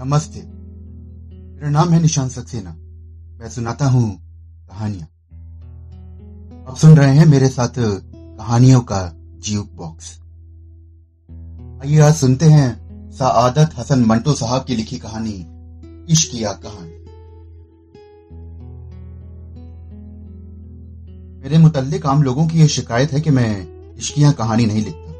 नमस्ते। मेरा नाम है निशान सक्सेना। मैं सुनाता हूँ कहानियाँ। आप सुन रहे हैं मेरे साथ कहानियों का जीव बॉक्स। आइए आज सुनते हैं सादत हसन मंटो साहब की लिखी कहानी इश्किया कहानी। मेरे मुतल्लिक आम लोगों की यह शिकायत है कि मैं इश्किया कहानी नहीं लिखता।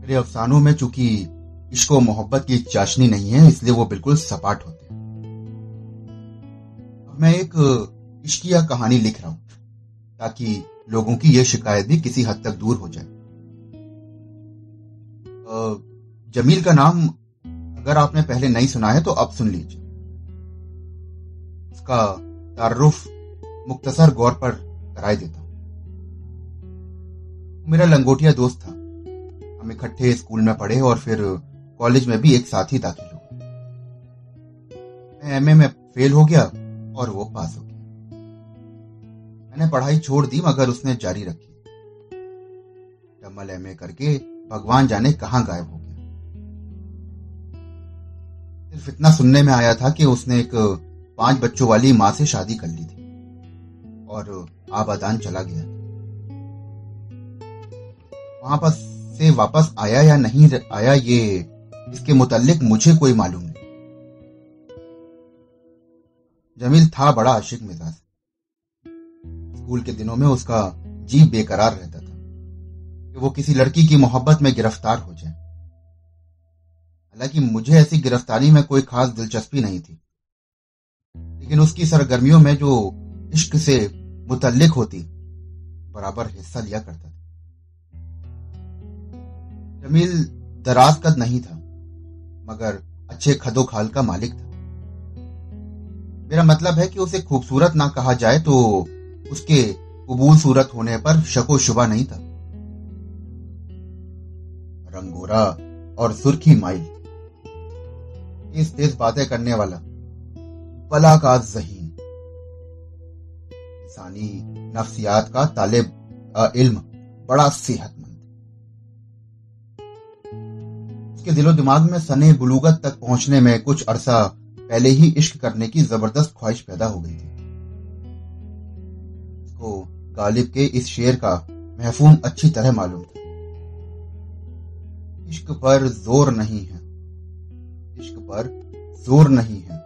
मेरे अफसानों में चूँकि इश्क मोहब्बत की चाशनी नहीं है, इसलिए वो बिल्कुल सपाट होते हैं। मैं एक इश्किया कहानी लिख रहा हूँ, ताकि लोगों की यह शिकायत भी किसी हद तक दूर हो जाए। जमील का नाम अगर आपने पहले नहीं सुना है तो अब सुन लीजिए। उसका तारुफ मुख्तसर गौर पर कराए देता हूँ। मेरा लंगोटिया दोस्त था। हम इकट्ठे स्कूल में पढ़े और फिर कॉलेज में भी एक साथ ही दाखिल हो मैं एमए में फेल हो गया और वो पास हो गया। मैंने पढ़ाई छोड़ दी, मगर उसने जारी रखी। डबल एमए करके भगवान जाने कहाँ गायब हो गया। सिर्फ़ इतना सुनने में आया था कि उसने एक पाँच बच्चों वाली माँ से शादी कर ली थी और आबादान चला गया। वहाँ पर से वापस आया या नहीं, आया ये इसके मुतालिक मुझे कोई मालूम नहीं। जमील था बड़ा आशिक मिजाज। स्कूल के दिनों में उसका जी बेकरार रहता था कि वो किसी लड़की की मोहब्बत में गिरफ़्तार हो जाए। हालाँकि मुझे ऐसी गिरफ्तारी में कोई खास दिलचस्पी नहीं थी। लेकिन उसकी सरगर्मियों में जो इश्क से मुतल्लिक होती, बराबर हिस्सा लिया करता था। जमील दराज कद नहीं था। मगर अच्छे खदो खाल का मालिक था। मेरा मतलब है कि उसे खूबसूरत ना कहा जाए तो उसके कबूल सूरत होने पर शको शुबा नहीं था। रंगोरा और सुर्खी माइल तेज तेज बातें करने वाला बला का जहीन, इंसानी नफ्सियात का तालिब इल्म, बड़ा सेहतमंद। उसके दिलो दिमाग में सने बुलूगत तक पहुँचने में कुछ अरसा पहले ही इश्क करने की ज़बरदस्त ख्वाहिश पैदा हो गई थी। उसको गालिब के इस शेर का महफूम अच्छी तरह मालूम था। इश्क पर ज़ोर नहीं है। इश्क पर ज़ोर नहीं है।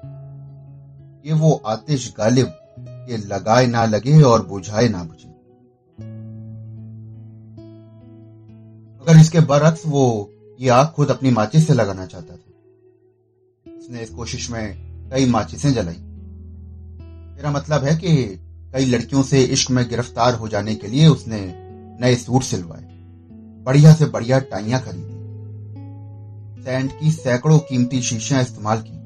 ये वो आतिश गालिब के लगाए ना लगे और बुझाए ना बुझे। मगर इसके बरक्स वो ये आग खुद अपनी माचिस से लगाना चाहता था। उसने इस कोशिश में कई माचिसें जलाई। मेरा मतलब है कि कई लड़कियों से इश्क में गिरफ़्तार हो जाने के लिए उसने नए सूट सिलवाए। बढ़िया से बढ़िया टाइया खरीदी। सैंड की सैकड़ों कीमती शीशियाँ इस्तेमाल की।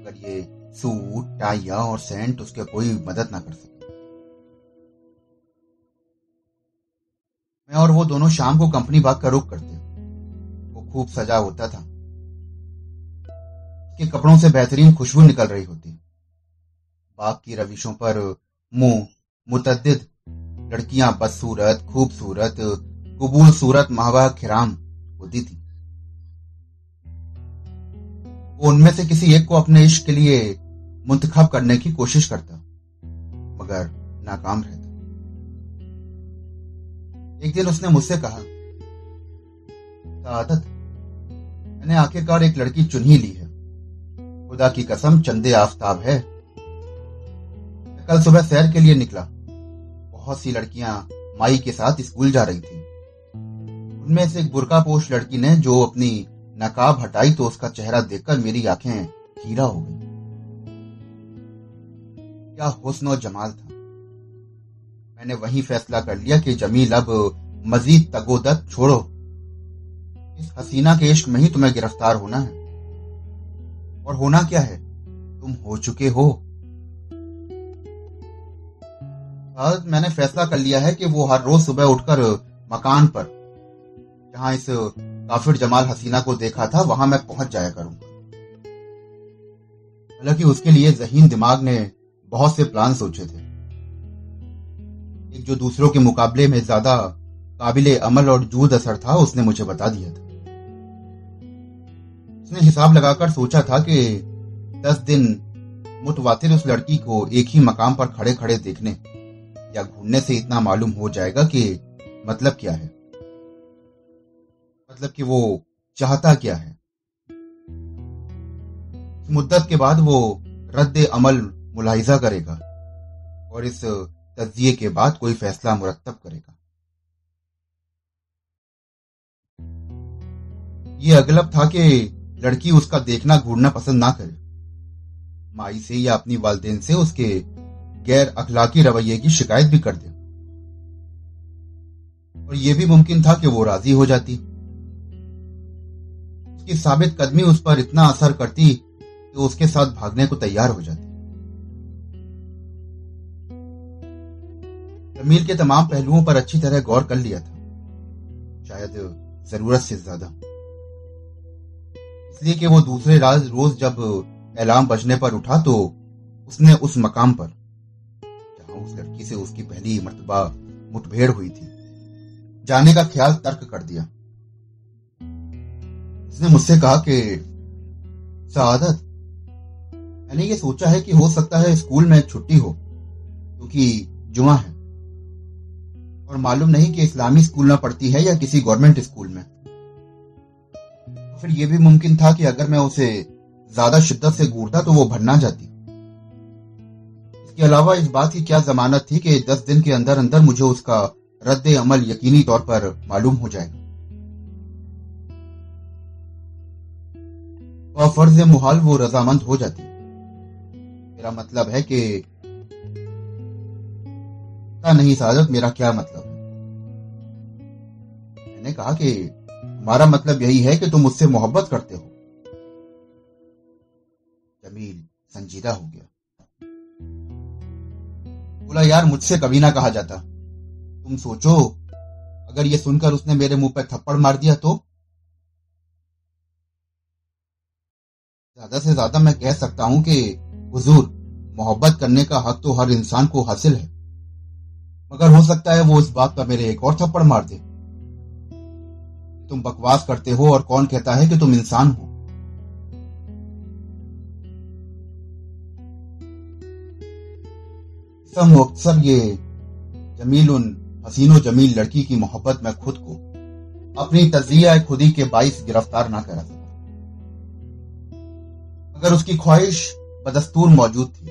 अगर ये सूट, टाइया और सेंट उसके कोई मदद ना कर सके। मैं और वो दोनों शाम को कंपनी बाग का रुख करते खूब सजा होता था उसके कपड़ों से बेहतरीन खुशबू निकल रही होती। बाग की रविशों पर मुँह मुतद लड़कियाँ बदसूरत, खूबसूरत कबूल सूरत महवा खिराम होती थी। वो उनमें से किसी एक को अपने इश्क के लिए मुंतखब करने की कोशिश करता, मगर नाकाम रहता। एक दिन उसने मुझसे कहा आदत मैंने आखिरकार एक लड़की चुन ही ली है। खुदा की कसम, चंदे आफ्ताब है। कल सुबह सैर के लिए निकला। बहुत सी लड़कियाँ माई के साथ स्कूल जा रही थी। उनमें से एक बुरका पोश लड़की ने जो अपनी नकाब हटाई तो उसका चेहरा देखकर मेरी आँखें हीरा हो गई। क्या हुस्न जमाल था। मैंने वही फैसला कर लिया कि जमील, अब मजीद तगोदत छोड़ो। इस हसीना के इश्क में ही तुम्हें गिरफ़्तार होना है। और होना क्या है? तुम हो चुके हो। मैंने फैसला कर लिया है कि वो हर रोज सुबह उठकर मकान पर, जहाँ इस काफिर जमाल हसीना को देखा था, वहाँ मैं पहुँच जाया करूँगा। हालाँकि उसके लिए जहीन दिमाग ने बहुत से प्लान सोचे थे। एक जो दूसरों के मुकाबले में ज़्यादा काबिल अमल और जूद असर था, उसने मुझे बता दिया था। उसने हिसाब लगाकर सोचा था कि दस दिन मुतवातिर उस लड़की को एक ही मकाम पर खड़े खड़े देखने या घूमने से इतना मालूम हो जाएगा कि मतलब क्या है। मतलब कि वो चाहता क्या है। मुद्दत के बाद वो रद्द अमल मुलाहिजा करेगा और इस तजिए के बाद कोई फैसला मुरतब करेगा। ये अगलब था कि लड़की उसका देखना घूरना पसंद ना करे। माई से या अपनी वालदेन से उसके गैर अखलाकी रवैये की शिकायत भी कर दे। और यह भी मुमकिन था कि वो राज़ी हो जाती। उसकी साबित कदमी उस पर इतना असर करती कि उसके साथ भागने को तैयार हो जाती। जमील के तमाम पहलुओं पर अच्छी तरह गौर कर लिया था। शायद ज़रूरत से ज़्यादा। इसलिए कि वो दूसरे राज रोज जब अलार्म बजने पर उठा तो उसने उस मकाम पर, जहाँ उस लड़की से उसकी पहली मर्तबा मुठभेड़ हुई थी, जाने का ख्याल तर्क कर दिया। उसने मुझसे कहा कि, सादत, मैंने ये सोचा है कि हो सकता है स्कूल में छुट्टी हो, क्योंकि जुमा है, और मालूम नहीं कि इस्लामी स्कूल में पढ़ती है या किसी गवर्नमेंट स्कूल में। फिर यह भी मुमकिन था कि अगर मैं उसे ज़्यादा शिद्दत से घूरता तो वो भरना जाती। इसके अलावा इस बात की क्या जमानत थी कि दस दिन के अंदर अंदर मुझे उसका रद्द अमल यकीनी तौर पर मालूम हो जाएगा और फ़र्ज़ मुहाल वो रजामंद हो जाती। मेरा मतलब है कि नहीं साजत, मेरा क्या मतलब मैंने कहा कि हमारा मतलब यही है कि तुम मुझसे मोहब्बत करते हो। जमील संजीदा हो गया। बोला, यार, मुझसे कभी ना कहा जाता। तुम सोचो, अगर ये सुनकर उसने मेरे मुँह पर थप्पड़ मार दिया तो? ज़्यादा से ज़्यादा मैं कह सकता हूँ कि, हुजूर, मोहब्बत करने का हक तो हर इंसान को हासिल है। मगर हो सकता है वो इस बात पर मेरे एक और थप्पड़ मार दे। तुम बकवास करते हो और कौन कहता है कि तुम इंसान हो? अक्सर ये जमील उन हसीनो जमील लड़की की मोहब्बत में खुद को अपनी तजिया खुदी के बाइस गिरफ़्तार ना करा सका अगर उसकी ख्वाहिश बदस्तूर मौजूद थी।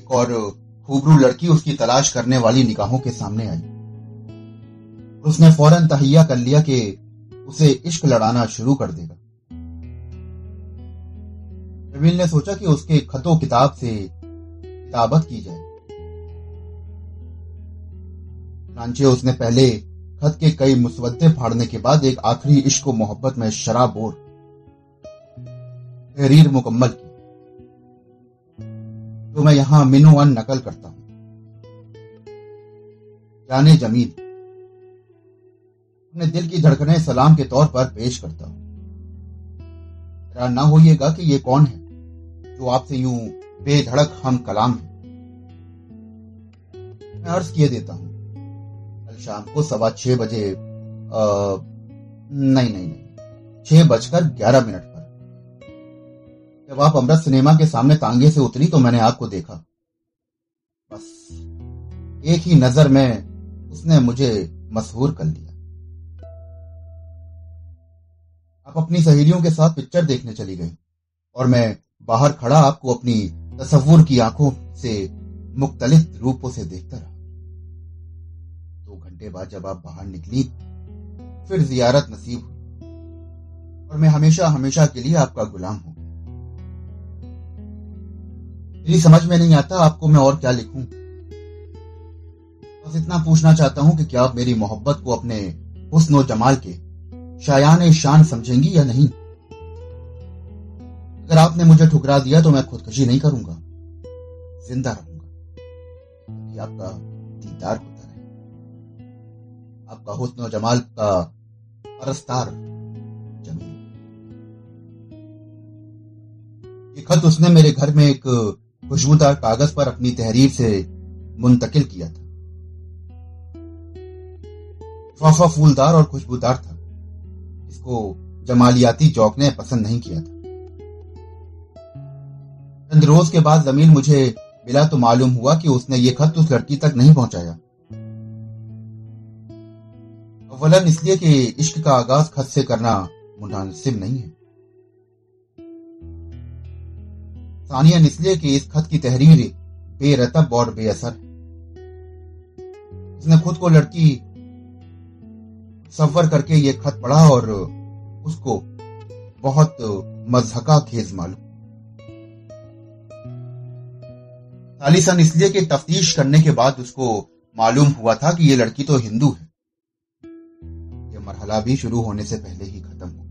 एक और खूबरू लड़की उसकी तलाश करने वाली निगाहों के सामने आई। उसने फ़ौरन तहिया कर लिया कि उसे इश्क लड़ाना शुरू कर देगा। प्रवीण ने सोचा कि उसके खतों किताब से किताबत की जाए। चुनाचे उसने पहले खत के कई मुसवदे फाड़ने के बाद एक आखिरी इश्क मोहब्बत में शराब और तहरीर मुकम्मल की। तो मैं यहाँ मिनो वन नकल करता हूँ। जाने जमील अपने दिल की धड़कने सलाम के तौर पर पेश करता हूँ। हैरान ना होइएगा कि ये कौन है जो आपसे यूँ बेधड़क हम कलाम है। मैं अर्ज़ किए देता हूँ कल शाम को सवा छह बजे आ, नहीं नहीं नहीं छह बजकर ग्यारह मिनट पर। जब आप अमृत सिनेमा के सामने तांगे से उतरी तो मैंने आपको देखा। बस एक ही नज़र में उसने मुझे मशहूर कर लिया। आप अपनी सहेलियों के साथ पिक्चर देखने चली गई। और मैं बाहर खड़ा आपको अपनी तस्वुर की आँखों से मुख्तलिफ़ रूपों से देखता रहा। दो घंटे बाद जब आप बाहर निकली, फिर जियारत नसीब हुई। और मैं हमेशा हमेशा के लिए आपका गुलाम हूँ मेरी समझ में नहीं आता आपको मैं और क्या लिखूं। बस इतना पूछना चाहता हूँ कि क्या आप मेरी मोहब्बत को अपने हुस्न जमाल के शायान शान समझेंगी या नहीं? अगर आपने मुझे ठुकरा दिया तो मैं खुदकशी नहीं करूँगा। ज़िंदा रहूँगा। आपका दीदार होता रहे आपका हुस्न जमाल का परस्तार ज़मीन। ये खत उसने मेरे घर में एक खुशबूदार कागज़ पर अपनी तहरीर से मुंतकिल किया था। फाफा फूलदार और खुशबूदार था। इसको जमालियाती जौक ने पसंद नहीं किया था। चंद रोज के बाद ज़मीन मुझे मिला तो मालूम हुआ कि उसने ये खत उस लड़की तक नहीं पहुँचाया। अवलन इसलिए कि इश्क का आगाज़ खत से करना मुनासिब नहीं है। सानियन इसलिए कि इस खत की तहरीर बेरतब और बेअसर उसने खुद को लड़की सफ़र करके ये खत पढ़ा और उसको बहुत मजहका खेज मालूम। खालिसन इसलिए कि तफ्तीश करने के बाद उसको मालूम हुआ था कि ये लड़की तो हिंदू है। यह मरहला भी शुरू होने से पहले ही खत्म हो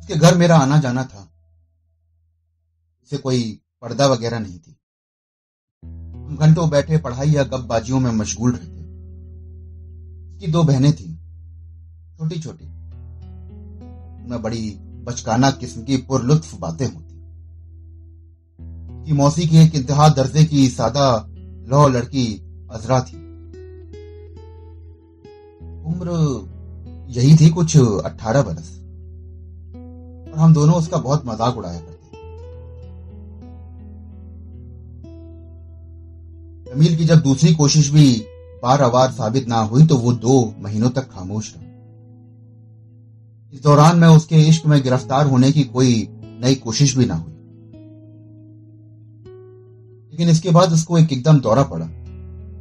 उसके घर मेरा आना जाना था। इसे कोई पर्दा वगैरह नहीं थी। हम घंटों बैठे पढ़ाई या गपबाजियों में मशगूल रहते। उसकी दो बहनें थी। छोटी छोटी उनमें बड़ी बचकाना किस्म की पुरलुत्फ बातें होती की मौसी की एक इंतहा दर्जे की सादा लौ लड़की अजरा थी। उम्र यही थी कुछ अठारह बरस। और हम दोनों उसका बहुत मज़ाक उड़ाया करते जमील की जब दूसरी कोशिश भी बार अवार साबित ना हुई तो वो दो महीनों तक खामोश रहा। इस दौरान मैं उसके इश्क में गिरफ़्तार होने की कोई नई कोशिश भी ना हुई। लेकिन इसके बाद उसको एक एकदम दौरा पड़ा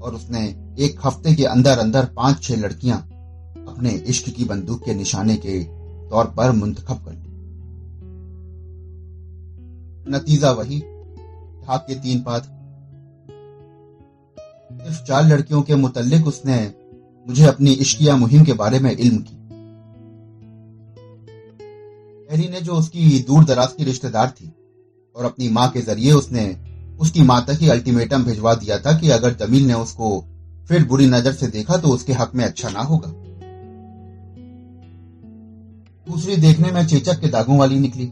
और उसने एक हफ़्ते के अंदर अंदर पाँच छह लड़कियाँ अपने इश्क की बंदूक के निशाने के तौर पर मुंतखब कर ली नतीजा वही हाथ के तीन पात सिर्फ़ चार लड़कियों के मुतलिक उसने मुझे अपनी इश्किया मुहिम के बारे में इल्म की। हैरी ने जो उसकी दूर दराज की रिश्तेदार थी और अपनी माँ के ज़रिए उसने उसकी माँ तक ही अल्टीमेटम भिजवा दिया था कि अगर जमील ने उसको फिर बुरी नज़र से देखा तो उसके हक में अच्छा ना होगा। दूसरी देखने में चेचक के दागों वाली निकली।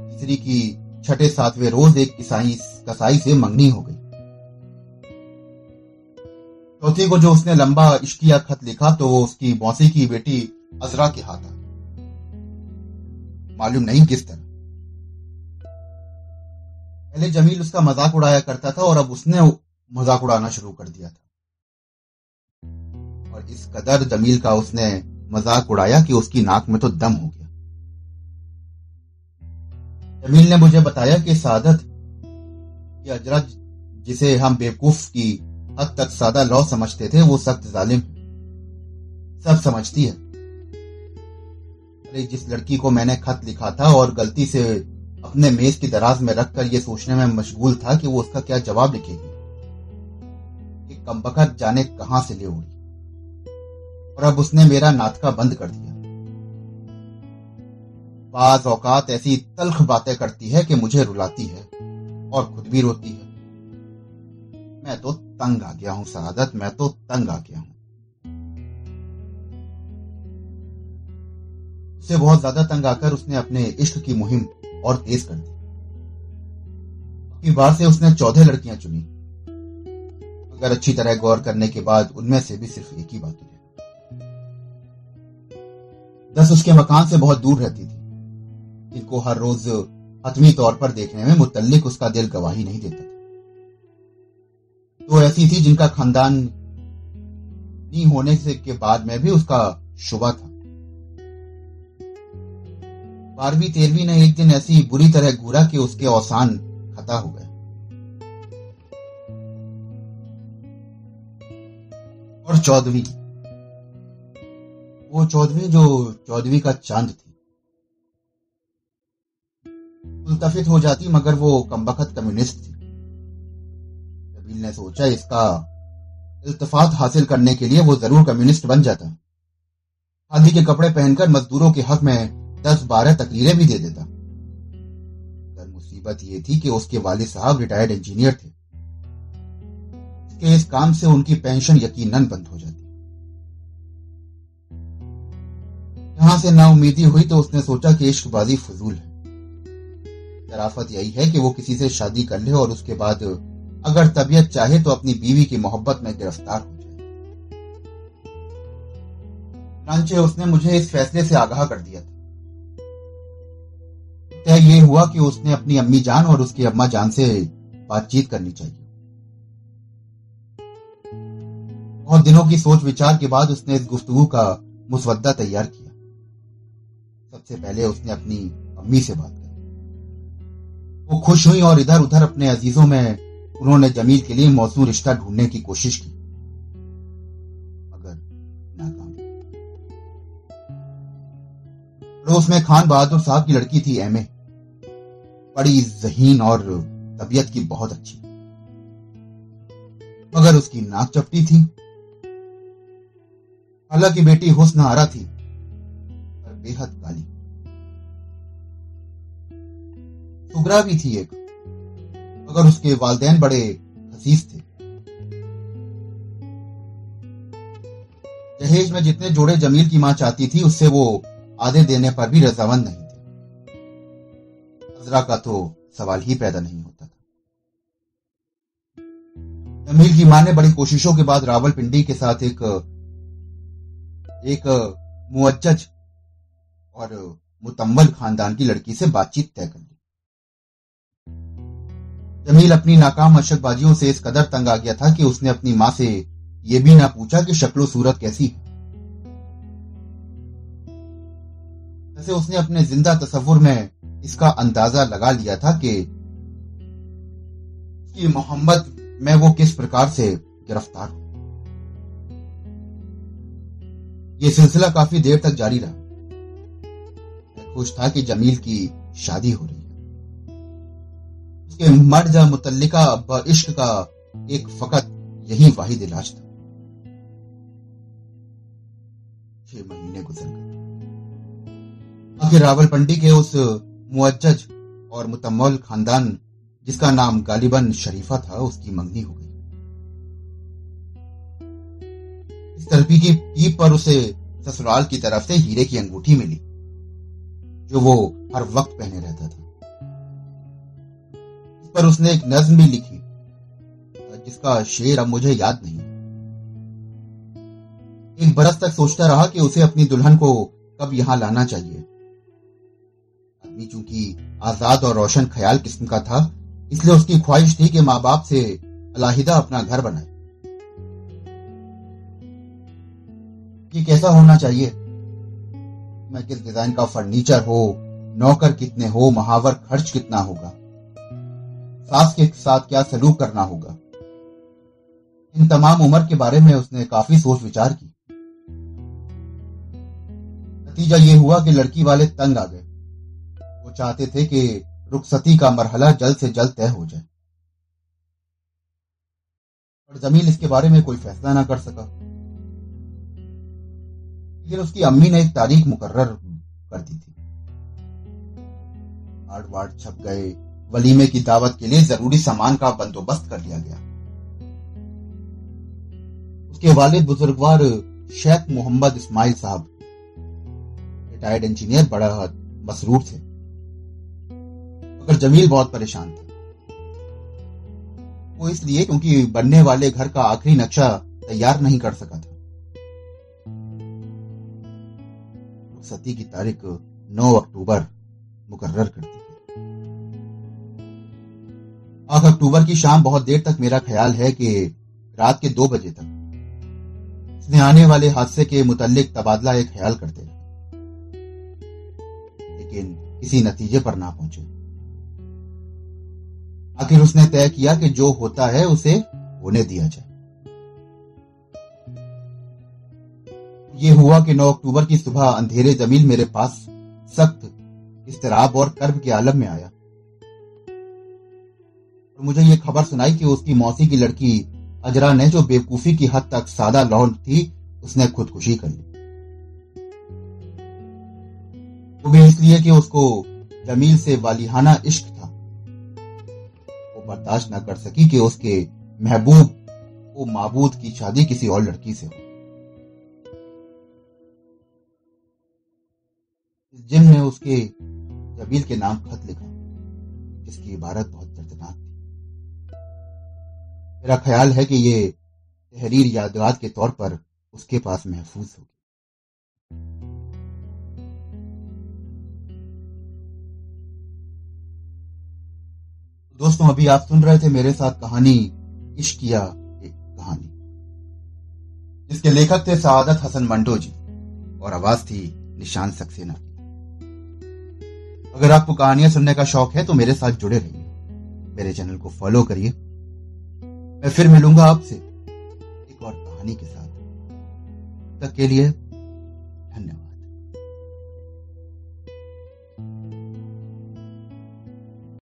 तीसरी की छठे सातवें रोज एक ईसाई कसाई से मंगनी हो गई। चौथी को जो उसने लंबा इश्किया खत लिखा तो वो उसकी मौसी की बेटी अजरा के हाथ आ मालूम नहीं किस तरह। पहले जमील उसका मज़ाक उड़ाया करता था और अब उसने मज़ाक उड़ाना शुरू कर दिया था। और इस कदर जमील का उसने मज़ाक उड़ाया कि उसकी नाक में तो दम हो गया। जमील ने मुझे बताया कि सादत, कि अजरा जिसे हम बेवकूफ़ की हद तक सादा लौ समझते थे, वो सख्त जालिम सब समझती है। अरे जिस लड़की को मैंने खत लिखा था और गलती से अपने मेज की दराज में रखकर यह सोचने में मशगूल था कि वो उसका क्या जवाब लिखेगी? कि कमबकत जाने कहाँ से ले उड़ी? और अब उसने मेरा नाटका बंद कर दिया। बाज औकात ऐसी तल्ख बातें करती है कि मुझे रुलाती है और खुद भी रोती है। मैं तो तंग आ गया हूँ सआदत मैं तो तंग आ गया हूँ। उससे बहुत ज़्यादा तंग आकर उसने अपने इश्क की मुहिम और तेज कर दी। अपनी बार से उसने चौदह लड़कियाँ चुनी। अगर अच्छी तरह गौर करने के बाद उनमें से भी सिर्फ़ एक ही बात रही दस उसके मकान से बहुत दूर रहती थी, जिनको हर रोज हतमी तौर पर देखने में मुतलिक उसका दिल गवाही नहीं देता तो ऐसी थी जिनका खानदान नहीं होने से के बाद में भी उसका शुभा था। बारहवीं, तेरहवीं ने एक दिन ऐसी बुरी तरह घूरा कि उसके औसान खता हो गए। और चौदहवीं। वो चौदहवीं जो चौदहवीं का चाँद थी। मुलतफित हो जाती, मगर वो कमबख्त कम्युनिस्ट थी। जबील ने सोचा, इसका इल्तफात हासिल करने के लिए वो ज़रूर कम्युनिस्ट बन जाता। खादी के कपड़े पहनकर मजदूरों के हक में दस बारह तकरीरें भी दे देता। पर मुसीबत यह थी कि उसके वालिद साहब रिटायर्ड इंजीनियर थे। इस काम से उनकी पेंशन यकीनन बंद हो जाती। यहाँ से नाउमीदी हुई तो उसने सोचा कि इश्कबाजी फजूल है। शराफत यही है कि वो किसी से शादी कर ले और उसके बाद अगर तबीयत चाहे तो अपनी बीवी की मोहब्बत में गिरफ़्तार हो जाए। उसने मुझे इस फैसले से आगाह कर दिया था। तय ये हुआ कि उसने अपनी अम्मी जान और उसकी अम्मा जान से बातचीत करनी चाहिए। बहुत दिनों की सोच विचार के बाद उसने इस गुफ्तगु का मुसवदा तैयार किया। सबसे पहले उसने अपनी अम्मी से बात की वो खुश हुई और इधर उधर अपने अजीजों में उन्होंने जमील के लिए मौसू रिश्ता ढूँढने की कोशिश की। नाकाम। पड़ोस में खान बहादुर साहब की लड़की थी एमए बड़ी जहीन और तबीयत की बहुत अच्छी। मगर उसकी नाक चपटी थी। अल्लाह की बेटी हुस्न आरा थी, पर बेहद काली। सुगरा भी थी एक, मगर उसके वालदेन बड़े हसीस थे। जहेज में जितने जोड़े जमील की माँ चाहती थी, उससे वो आधे देने पर भी रजामंद नहीं। हजरा का तो सवाल ही पैदा नहीं होता था। जमील की माँ ने बड़ी कोशिशों के बाद रावलपिंडी के साथ एक एक मुअज्जज और मुतम्मल खानदान की लड़की से बातचीत तय कर ली। जमील अपनी नाकाम अशकबाजियों से इस कदर तंग आ गया था कि उसने अपनी माँ से यह भी ना पूछा कि शक्लो सूरत कैसी है। जैसे उसने अपने ज़िंदा तस्वुर में इसका अंदाज़ा लगा लिया था कि कि मोहम्मद में वो किस प्रकार से गिरफ़्तार हो ये सिलसिला काफ़ी देर तक जारी रहा। मैं खुश था कि जमील की शादी हो रही है। उसके मर्द मुतलिका इश्क का एक फकत यही वाहिद इलाज था। छह महीने गुजर गए। आखिर रावलपिंडी के उस मुअज्जज और मुतमल खानदान, जिसका नाम गालिबन शरीफा था, उसकी मंगनी हो गई। इस तरफी की पीप पर उसे ससुराल की तरफ़ से हीरे की अंगूठी मिली, जो वो हर वक्त पहने रहता था। इस पर उसने एक नज्म भी लिखी, जिसका शेर अब मुझे याद नहीं। एक बरस तक सोचता रहा कि उसे अपनी दुल्हन को कब यहाँ लाना चाहिए। आदमी चूँकि आज़ाद और रोशन ख्याल किस्म का था, इसलिए उसकी ख्वाहिश थी कि माँ बाप से अलाहिदा अपना घर बनाए। ये कैसा होना चाहिए? मैं किस डिज़ाइन का फर्नीचर हो, नौकर कितने हो, महावर खर्च कितना होगा? सास के साथ क्या सलूक करना होगा? इन तमाम उम्र के बारे में उसने काफ़ी सोच विचार की। नतीजा ये हुआ कि लड़की वाले तंग आ गए। चाहते थे कि रुखसती का मरहला जल्द से जल्द तय हो जाए। पर ज़मीन इसके बारे में कोई फैसला ना कर सका। लेकिन उसकी अम्मी ने एक तारीख मुकर्र कर दी थी। कार्ड वार्ड छप गए। वलीमे की दावत के लिए ज़रूरी सामान का बंदोबस्त कर लिया गया। उसके वालिद बुजुर्गवार शेख मोहम्मद इस्माइल साहब रिटायर्ड इंजीनियर बड़ा मसरूर थे। मगर जमील बहुत परेशान थे। वो इसलिए क्योंकि बनने वाले घर का आखिरी नक्शा तैयार नहीं कर सका था। सती की तारीख 9 अक्टूबर मुकर्र कर दी गई। आठ अक्टूबर की शाम बहुत देर तक मेरा ख्याल है कि रात के दो बजे तक उसने आने वाले हादसे के मुतलिक तबादला एक ख्याल करते रहे। लेकिन किसी नतीजे पर ना पहुँचे। आखिर उसने तय किया कि जो होता है उसे होने दिया जाए। ये हुआ कि 9 अक्टूबर की सुबह अंधेरे जमील मेरे पास सख्त इसतराब और कर्ब के आलम में आया। और मुझे ये खबर सुनाई कि उसकी मौसी की लड़की अजरा ने जो बेवकूफ़ी की हद तक सादा लौन थी, उसने खुदकुशी कर ली। वो भी इसलिए कि उसको जमील से वालिहाना इश्क बर्दाश्त न कर सकी कि उसके महबूब को माबूद की शादी किसी और लड़की से हो। जिम ने उसके जबील के नाम खत लिखा, जिसकी इबारत बहुत दर्दनाक थी। मेरा ख्याल है कि ये तहरीर यादगार के तौर पर उसके पास महफूज होगी। दोस्तों, अभी आप सुन रहे थे मेरे साथ कहानी इश्किया एक कहानी। जिसके लेखक थे सादत हसन मंटो जी, और आवाज़ थी निशान सक्सेना की। अगर आपको कहानियाँ सुनने का शौक है तो मेरे साथ जुड़े रहिए। मेरे चैनल को फॉलो करिए। मैं फिर मिलूँगा आपसे एक और कहानी के साथ। तक के लिए